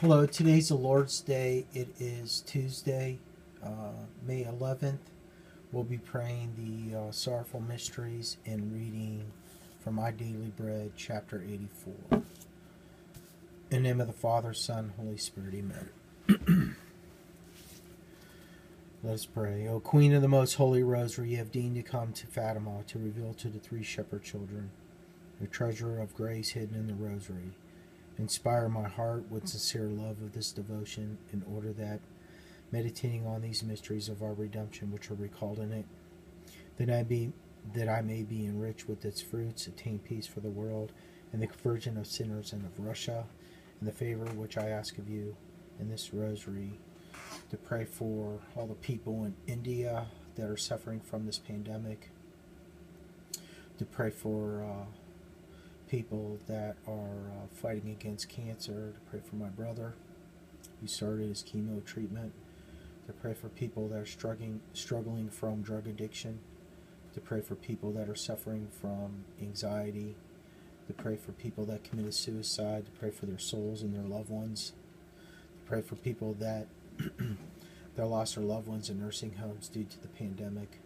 Hello, today's the Lord's Day. It is Tuesday, uh, May 11th. We'll be praying the uh, Sorrowful Mysteries and reading from My Daily Bread, chapter 84. In the name of the Father, Son, Holy Spirit, Amen. Let us pray. O Queen of the Most Holy Rosary, you have deigned to come to Fatima to reveal to the three shepherd children the treasure of grace hidden in the Rosary. Inspire my heart with sincere love of this devotion, in order that, meditating on these mysteries of our redemption which are recalled in it, that I be that I may be enriched with its fruits, attain peace for the world, and the conversion of sinners and of Russia, and the favor which I ask of you in this rosary, to pray for all the people in India that are suffering from this pandemic, to pray for uh, people that are fighting against cancer, to pray for my brother. Who started his chemo treatment, to pray for people that are struggling struggling from drug addiction, to pray for people that are suffering from anxiety, to pray for people that committed suicide, to pray for their souls and their loved ones, to pray for people that that lost their loved ones in nursing homes due to the pandemic,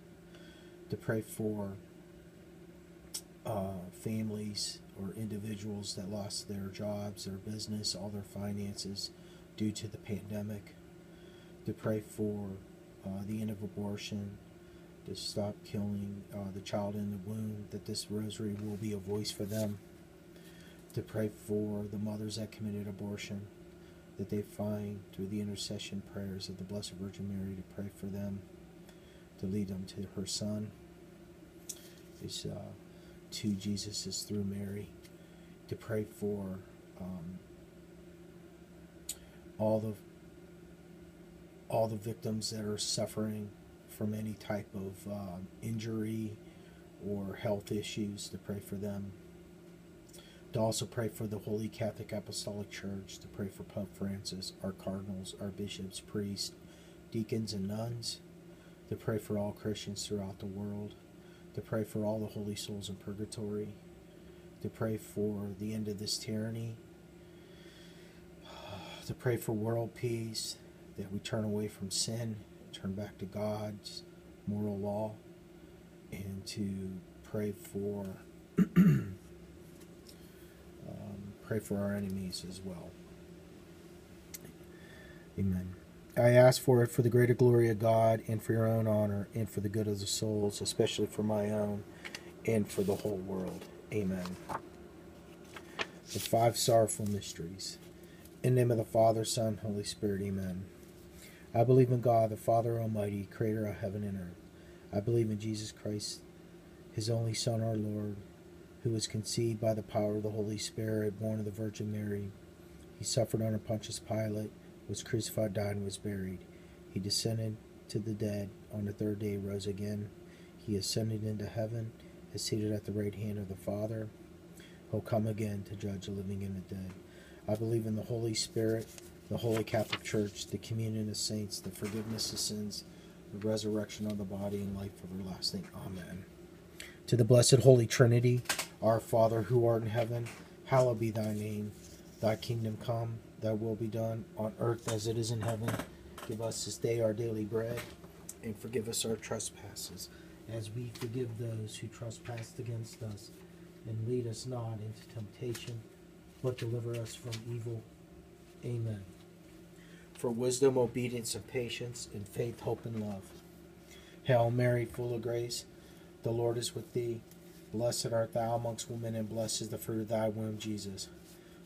to pray for uh, families or individuals that lost their jobs, their business, all their finances due to the pandemic, to pray for uh, the end of abortion, to stop killing uh, the child in the womb, that this rosary will be a voice for them, to pray for the mothers that committed abortion, that they find through the intercession prayers of the Blessed Virgin Mary to pray for them, to lead them to her Son. Is uh, to Jesus is through Mary, to pray for um, all the all the victims that are suffering from any type of um, injury or health issues, to pray for them. To also pray for the Holy Catholic Apostolic Church, to pray for Pope Francis, our cardinals, our bishops, priests, deacons, and nuns, to pray for all Christians throughout the world to pray for all the holy souls in purgatory, to pray for the end of this tyranny, to pray for world peace, that we turn away from sin, turn back to God's moral law, and to pray for um, pray for our enemies as well. Amen. I ask for it for the greater glory of God and for your own honor and for the good of the souls, especially for my own and for the whole world. Amen. The five sorrowful mysteries. In the name of the Father, Son, Holy Spirit. Amen. I believe in God, the Father Almighty, creator of heaven and earth. I believe in Jesus Christ, his only Son, our Lord, who was conceived by the power of the Holy Spirit, born of the Virgin Mary. He suffered under Pontius Pilate was crucified, died, and was buried. He descended to the dead. On the third day, rose again. He ascended into heaven, is seated at the right hand of the Father. He'll come again to judge the living and the dead. I believe in the Holy Spirit, the Holy Catholic Church, the communion of saints, the forgiveness of sins, the resurrection of the body, and life everlasting. Amen. To the blessed Holy Trinity, our Father who art in heaven, hallowed be thy name. Thy kingdom come thy will be done on earth as it is in heaven. Give us this day our daily bread, and forgive us our trespasses, as we forgive those who trespass against us. And lead us not into temptation, but deliver us from evil. Amen. For wisdom, obedience, and patience, and faith, hope, and love. Hail Mary, full of grace, the Lord is with thee. Blessed art thou amongst women, and blessed is the fruit of thy womb, Jesus.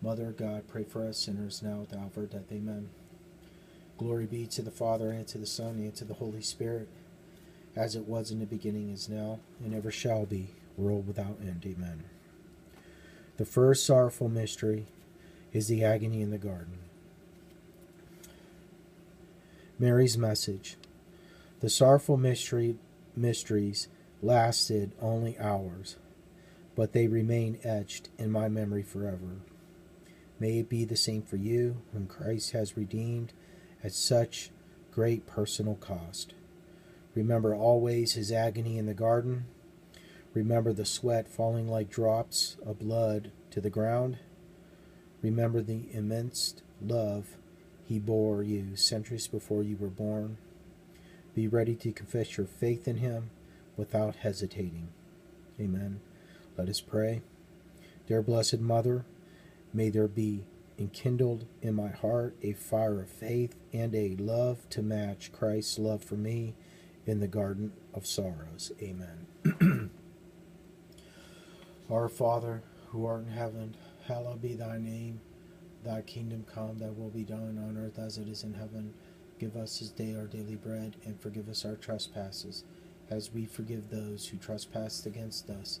Mother of God, pray for us sinners now at the hour of our death. Amen. Glory be to the Father, and to the Son, and to the Holy Spirit, as it was in the beginning, is now, and ever shall be, world without end. Amen. The first sorrowful mystery is the agony in the garden. Mary's message. The sorrowful mystery, mysteries lasted only hours, but they remain etched in my memory forever. May it be the same for you, whom Christ has redeemed at such great personal cost. Remember always his agony in the garden. Remember the sweat falling like drops of blood to the ground. Remember the immense love he bore you centuries before you were born. Be ready to confess your faith in him without hesitating. Amen. Let us pray. Dear Blessed Mother, may there be enkindled in my heart a fire of faith and a love to match Christ's love for me in the Garden of Sorrows. Amen. Our Father, who art in heaven, hallowed be thy name. Thy kingdom come, thy will be done on earth as it is in heaven. Give us this day our daily bread, and forgive us our trespasses, as we forgive those who trespass against us.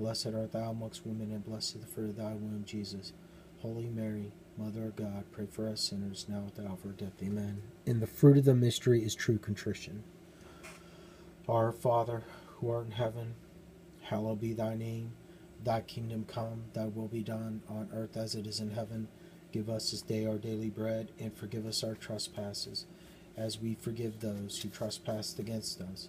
Blessed art thou amongst women, and blessed is the fruit of thy womb, Jesus. Holy Mary, Mother of God, pray for us sinners, now at the hour of our death. Amen. And the fruit of the mystery is true contrition. Our Father, who art in heaven, hallowed be thy name. Thy kingdom come, thy will be done, on earth as it is in heaven. Give us this day our daily bread, and forgive us our trespasses, as we forgive those who trespass against us.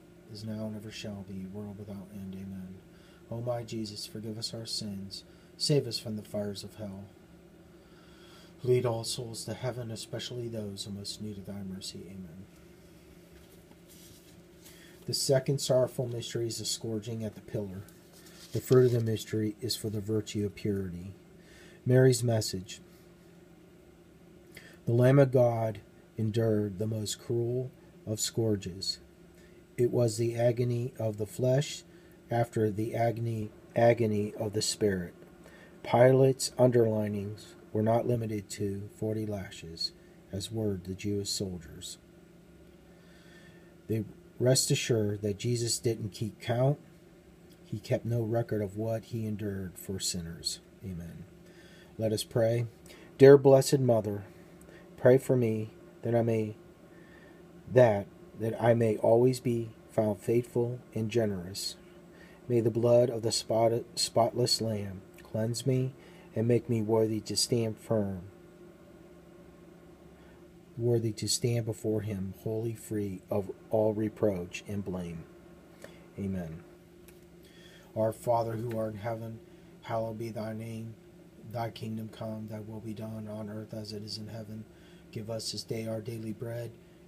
is now, and ever shall be, world without end. Amen. O my Jesus, forgive us our sins, save us from the fires of hell. Lead all souls to heaven, especially those who most need of thy mercy. Amen. The second sorrowful mystery is the scourging at the pillar. The fruit of the mystery is for the virtue of purity. Mary's message The Lamb of God endured the most cruel of scourges. It was the agony of the flesh after the agony agony of the spirit. Pilate's underlinings were not limited to forty lashes, as were the Jewish soldiers. They rest assured that Jesus didn't keep count. He kept no record of what he endured for sinners. Amen. Let us pray. Dear blessed mother, pray for me that I may that that I may always be found faithful and generous. May the blood of the spotted, spotless lamb cleanse me and make me worthy to stand firm, worthy to stand before him wholly free of all reproach and blame. Amen. Our Father who art in heaven, hallowed be thy name. Thy kingdom come, thy will be done on earth as it is in heaven. Give us this day our daily bread,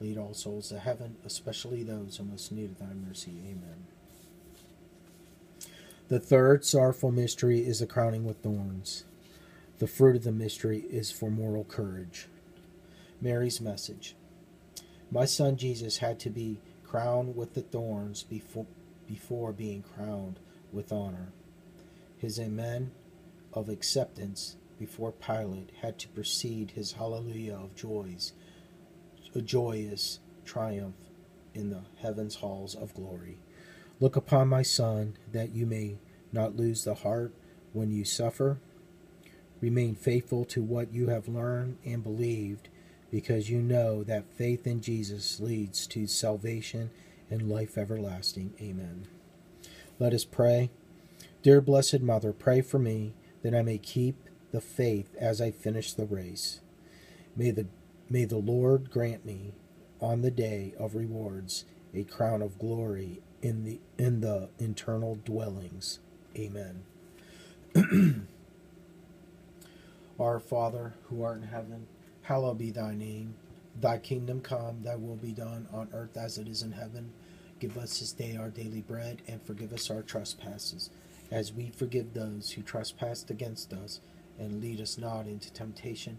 Lead all souls to heaven, especially those who most need thy mercy. Amen. The third sorrowful mystery is the crowning with thorns. The fruit of the mystery is for moral courage. Mary's message My son Jesus had to be crowned with the thorns before, before being crowned with honor. His amen of acceptance before Pilate had to precede his hallelujah of joys, a joyous triumph in the heavens halls of glory. Look upon my son, that you may not lose the heart when you suffer. Remain faithful to what you have learned and believed, because you know that faith in Jesus leads to salvation and life everlasting. Amen. Let us pray. Dear Blessed Mother, pray for me that I may keep the faith as I finish the race. May the, may the Lord grant me on the day of rewards a crown of glory in the in the eternal dwellings. Amen. Our Father, who art in heaven, hallowed be thy name. Thy kingdom come, thy will be done on earth as it is in heaven. Give us this day our daily bread, and forgive us our trespasses, as we forgive those who trespass against us. And lead us not into temptation,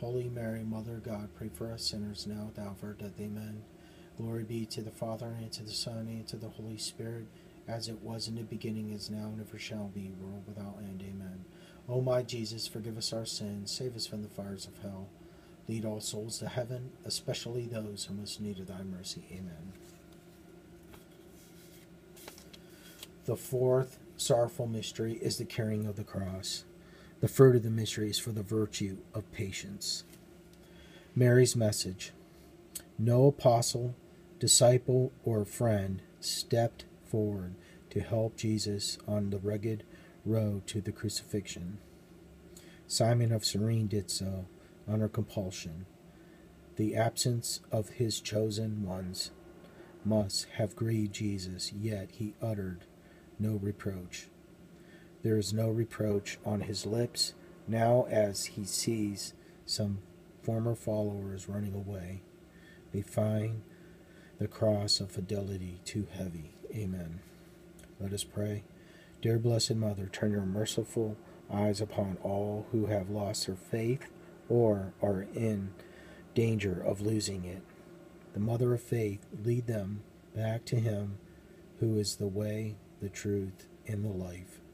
Holy Mary, Mother of God, pray for us sinners now at the hour of our death. Amen. Glory be to the Father, and to the Son, and to the Holy Spirit, as it was in the beginning, is now, and ever shall be, world without end. Amen. O my Jesus, forgive us our sins, save us from the fires of hell. Lead all souls to heaven, especially those who most need of thy mercy. Amen. The fourth sorrowful mystery is the carrying of the cross. The fruit of the mystery is for the virtue of patience. Mary's message No apostle, disciple, or friend stepped forward to help Jesus on the rugged road to the crucifixion. Simon of Cyrene did so under compulsion. The absence of his chosen ones must have grieved Jesus, yet he uttered no reproach. There is no reproach on his lips now as he sees some former followers running away. They find the cross of fidelity too heavy. Amen. Let us pray. Dear Blessed Mother, turn your merciful eyes upon all who have lost their faith or are in danger of losing it. The Mother of Faith, lead them back to Him who is the way, the truth, and the life.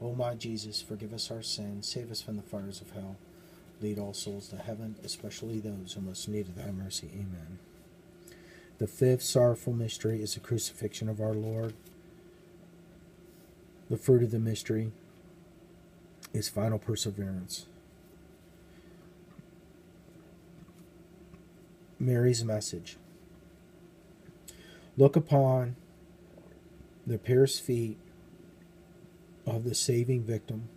O my Jesus, forgive us our sins, save us from the fires of hell. Lead all souls to heaven, especially those who most need thy mercy. Amen. The fifth sorrowful mystery is the crucifixion of our Lord. The fruit of the mystery is final perseverance. Mary's message. Look upon the pierced feet of the saving victim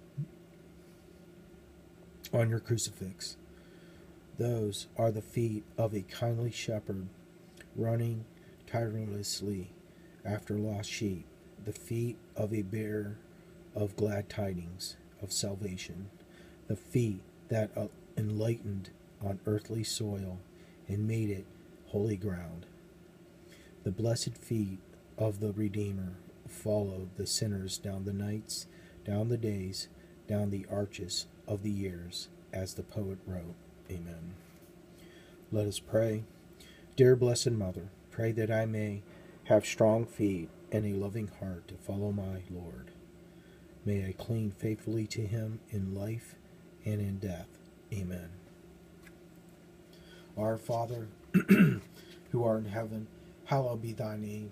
on your crucifix. Those are the feet of a kindly shepherd running tirelessly after lost sheep, the feet of a bearer of glad tidings of salvation, the feet that uh, enlightened on earthly soil and made it holy ground. The blessed feet of the Redeemer followed the sinners down the nights, down the days, down the arches of the years, as the poet wrote. Amen. Let us pray. Dear Blessed Mother, pray that I may have strong feet and a loving heart to follow my Lord. May I cling faithfully to him in life and in death. Amen. Our Father, who art in heaven, hallowed be thy name.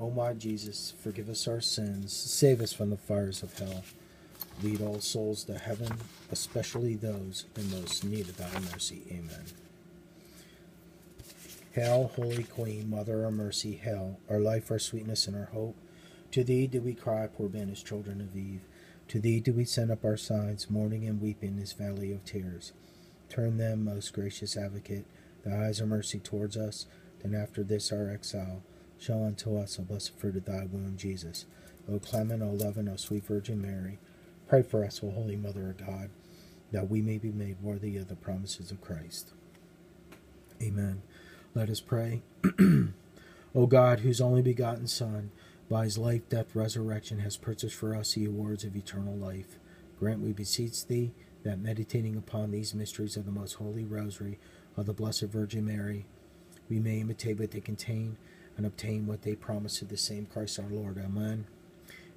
O my Jesus, forgive us our sins, save us from the fires of hell. Lead all souls to heaven, especially those in most need of thy mercy. Amen. Hail, Holy Queen, Mother of Mercy, hail, our life, our sweetness, and our hope. To thee do we cry, poor banished children of Eve. To thee do we send up our sighs, mourning and weeping this valley of tears. Turn them, most gracious advocate, thy eyes of mercy towards us, then after this our exile Show unto us, O blessed fruit of thy womb, Jesus. O clement, O loving, O sweet Virgin Mary, pray for us, O Holy Mother of God, that we may be made worthy of the promises of Christ. Amen. Let us pray. o God, whose only begotten Son, by his life, death, resurrection, has purchased for us the awards of eternal life, grant, we beseech thee, that meditating upon these mysteries of the most holy rosary of the Blessed Virgin Mary, we may imitate what they contain and obtain what they promise to the same Christ our Lord. Amen.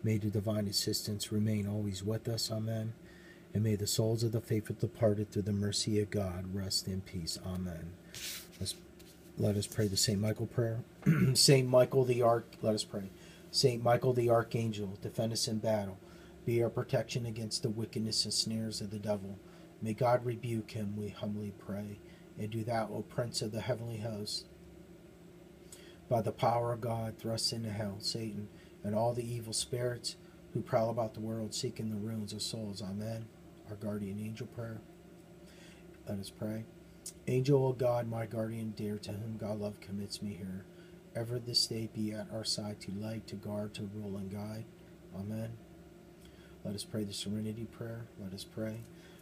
May the divine assistance remain always with us. Amen. And may the souls of the faithful departed through the mercy of God rest in peace. Amen. Let's, let us pray the St. Michael prayer. St. Michael the Arch, let us pray. St. Michael the Archangel, defend us in battle. Be our protection against the wickedness and snares of the devil. May God rebuke him, we humbly pray. And do thou, O Prince of the heavenly host, by the power of God, thrust into hell Satan and all the evil spirits who prowl about the world seeking the ruins of souls. Amen. Our guardian angel prayer. Let us pray. Angel of God, my guardian dear, to whom God love commits me here, ever this day be at our side to light, to guard, to rule, and guide. Amen. Let us pray the serenity prayer. Let us pray.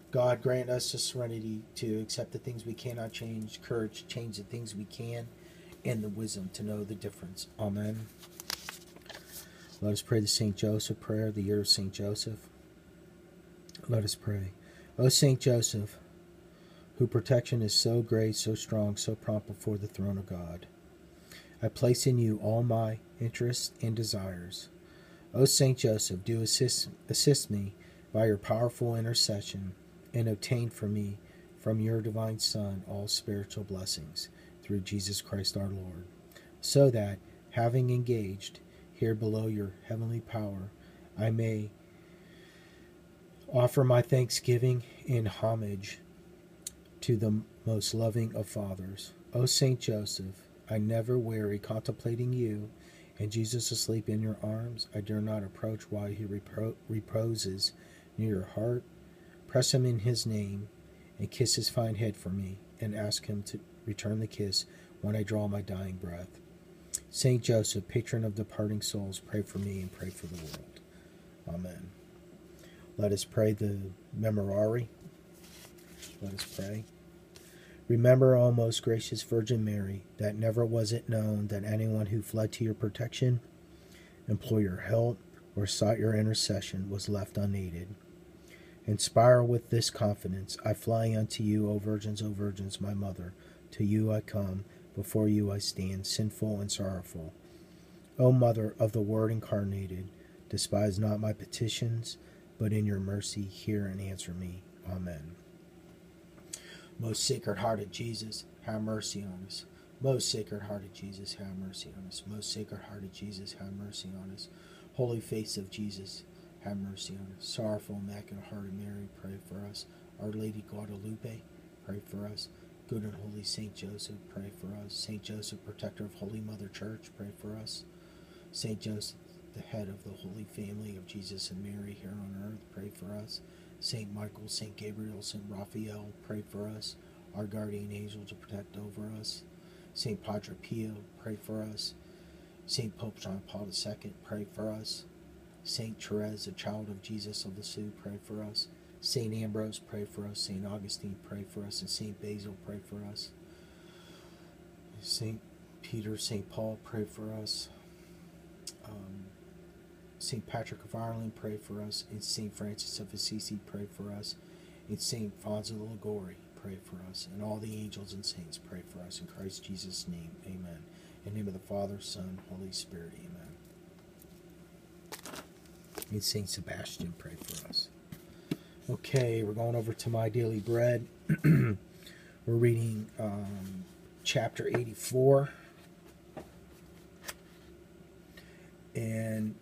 God, grant us the serenity to accept the things we cannot change, courage to change the things we can, and the wisdom to know the difference. Amen. Let us pray the St. Joseph prayer, the year of St. Joseph. Let us pray. O St. Joseph, whose protection is so great, so strong, so prompt before the throne of God, I place in you all my interests and desires. O St. Joseph, do assist, assist me by your powerful intercession and obtain for me from your divine Son all spiritual blessings through Jesus Christ our Lord, so that, having engaged here below your heavenly power, I may offer my thanksgiving and homage to the most loving of fathers. O Saint Joseph, I never weary contemplating you and Jesus asleep in your arms. I dare not approach while he repro- reposes near your heart. Press him in his name and kiss his fine head for me, and ask him to return the kiss when I draw my dying breath. Saint Joseph, patron of departing souls, pray for me and pray for the world. Amen. Let us pray the Memorare. Let us pray. Remember, O most gracious Virgin Mary, that never was it known that anyone who fled to your protection, implored your help, or sought your intercession was left unaided. Inspire with this confidence, I fly unto you, O virgins, O virgins, my mother. To you I come, before you I stand, sinful and sorrowful. O Mother of the Word incarnated, despise not my petitions, but in your mercy hear and answer me. Amen. Most sacred hearted Jesus, have mercy on us. Most sacred hearted Jesus, have mercy on us. Most sacred hearted Jesus, have mercy on us. Holy face of Jesus, have mercy on us. Sorrowful, immaculate heart of Mary, pray for us. Our Lady Guadalupe, pray for us. Good and holy Saint Joseph, pray for us. Saint Joseph, protector of Holy Mother Church, pray for us. Saint Joseph, the head of the Holy Family of Jesus and Mary here on earth, pray for us. Saint Michael, Saint Gabriel, Saint Raphael, pray for us. Our guardian angel to protect over us. Saint Padre Pio, pray for us. Saint Pope John Paul II, pray for us. Saint Therese, the child of Jesus of Lisieux, pray for us. Saint Ambrose, pray for us. Saint Augustine, pray for us. And Saint Basil, pray for us. Saint Peter, Saint Paul, pray for us. Um, St. Patrick of Ireland, pray for us. And St. Francis of Assisi, pray for us. And St. Fonzo de Liguori, pray for us. And all the angels and saints, pray for us. In Christ Jesus' name, amen. In the name of the Father, Son, Holy Spirit, amen. And St. Sebastian, pray for us. Okay, we're going over to My Daily Bread. we're reading um, chapter 84. And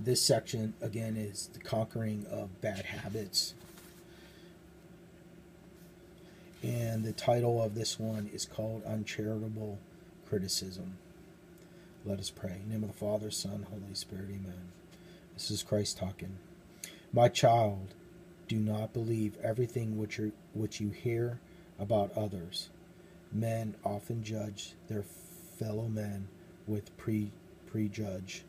this section, again, is the conquering of bad habits. And the title of this one is called Uncharitable Criticism. Let us pray. Name of the Father, Son, Holy Spirit, Amen. This is Christ talking. My child, do not believe everything which, you which you hear about others. Men often judge their fellow men with pre prejudge.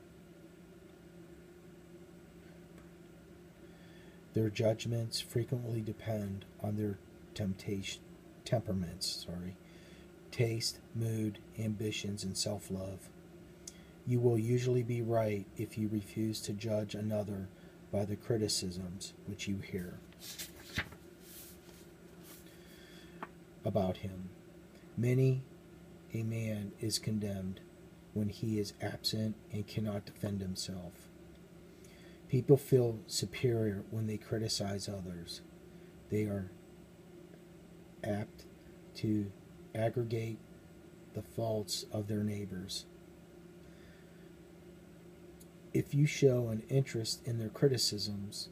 Their judgments frequently depend on their temptation, temperaments, sorry, taste, mood, ambitions, and self-love. You will usually be right if you refuse to judge another by the criticisms which you hear about him. Many a man is condemned when he is absent and cannot defend himself. People feel superior when they criticize others. They are apt to aggregate the faults of their neighbors. If you show an interest in their criticisms,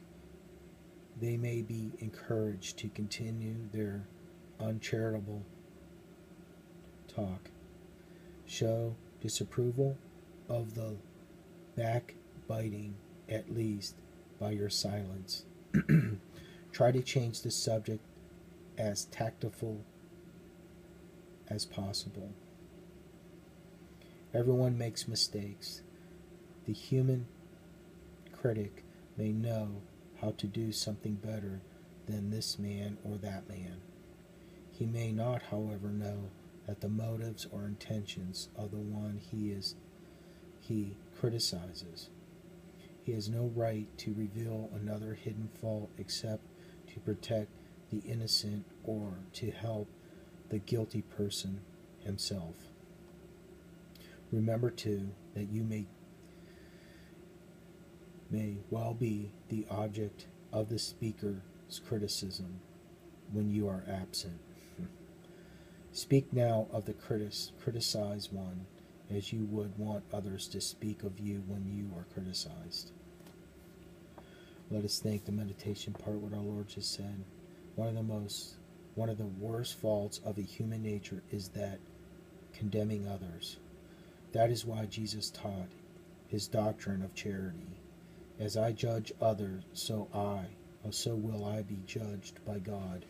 they may be encouraged to continue their uncharitable talk. Show disapproval of the backbiting at least by your silence. Try to change the subject as tactful as possible. Everyone makes mistakes. The human critic may know how to do something better than this man or that man. He may not, however, know that the motives or intentions of the one he is he criticizes. He has no right to reveal another hidden fault except to protect the innocent or to help the guilty person himself. Remember too that you may may well be the object of the speaker's criticism when you are absent. Speak now of the critic, criticized one as you would want others to speak of you when you are criticized. Let us think the meditation part what our Lord just said. One of the most one of the worst faults of a human nature is that condemning others. That is why Jesus taught his doctrine of charity. As I judge others, so I, or so will I be judged by God.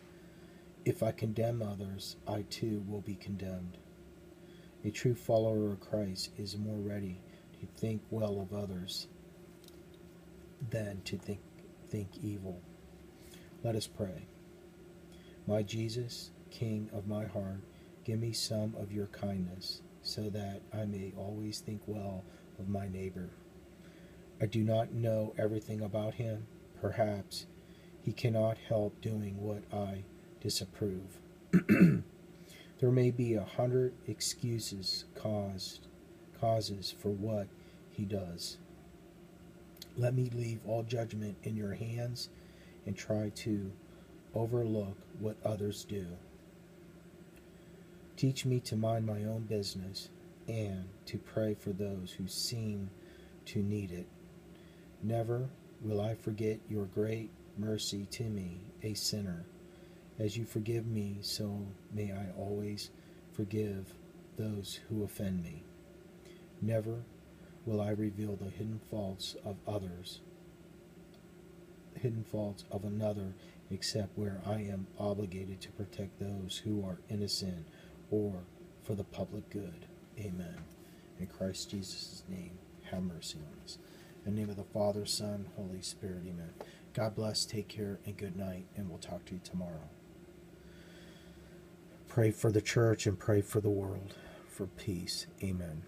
If I condemn others, I too will be condemned. A true follower of Christ is more ready to think well of others than to think, think evil. Let us pray. My Jesus, King of my heart, give me some of your kindness, so that I may always think well of my neighbor. I do not know everything about him. Perhaps he cannot help doing what I disapprove. there may be a hundred excuses caused causes for what he does. Let me leave all judgment in your hands and try to overlook what others do. Teach me to mind my own business and to pray for those who seem to need it. Never will I forget your great mercy to me, a sinner. As you forgive me, so may I always forgive those who offend me. Never will I reveal the hidden faults of others, hidden faults of another, except where I am obligated to protect those who are innocent or for the public good. Amen. In Christ Jesus' name, have mercy on us. In the name of the Father, Son, Holy Spirit, amen. God bless, take care, and good night, and we'll talk to you tomorrow. Pray for the church and pray for the world for peace. Amen.